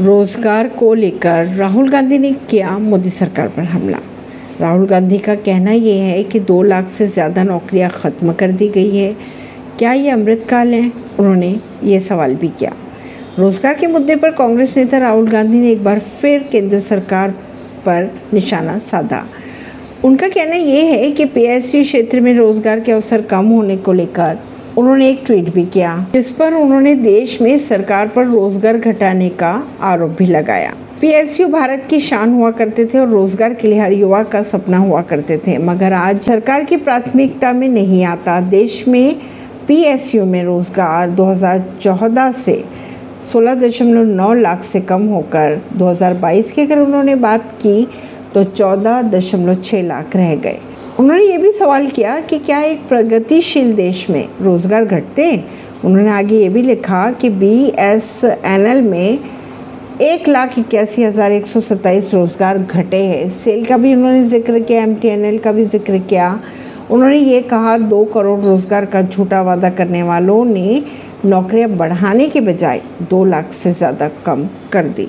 रोज़गार को लेकर राहुल गांधी ने किया मोदी सरकार पर हमला। राहुल गांधी का कहना ये है कि दो लाख से ज़्यादा नौकरियाँ ख़त्म कर दी गई है। क्या ये अमृतकाल है? उन्होंने ये सवाल भी किया। रोज़गार के मुद्दे पर कांग्रेस नेता राहुल गांधी ने एक बार फिर केंद्र सरकार पर निशाना साधा। उनका कहना यह है कि पीएसयू क्षेत्र में रोज़गार के अवसर कम होने को लेकर उन्होंने एक ट्वीट भी किया, जिस पर उन्होंने देश में सरकार पर रोज़गार घटाने का आरोप भी लगाया। पीएसयू भारत की शान हुआ करते थे और रोज़गार के लिए हर युवा का सपना हुआ करते थे, मगर आज सरकार की प्राथमिकता में नहीं आता। देश में पीएसयू में रोज़गार 2014 से 16.9 लाख से कम होकर 2022 की अगर उन्होंने बात की तो 14.6 लाख रह गए। उन्होंने ये भी सवाल किया कि क्या एक प्रगतिशील देश में रोज़गार घटते हैं? उन्होंने आगे ये भी लिखा कि बी एस एन एल में एक लाख इक्यासी हज़ार एक सौ सत्ताईस रोज़गार घटे हैं। सेल का भी उन्होंने ज़िक्र किया एम टी एन एल का भी ज़िक्र किया। उन्होंने ये कहा, दो करोड़ रोज़गार का झूठा वादा करने वालों ने नौकरियाँ बढ़ाने के बजाय दो लाख से ज़्यादा कम कर दी।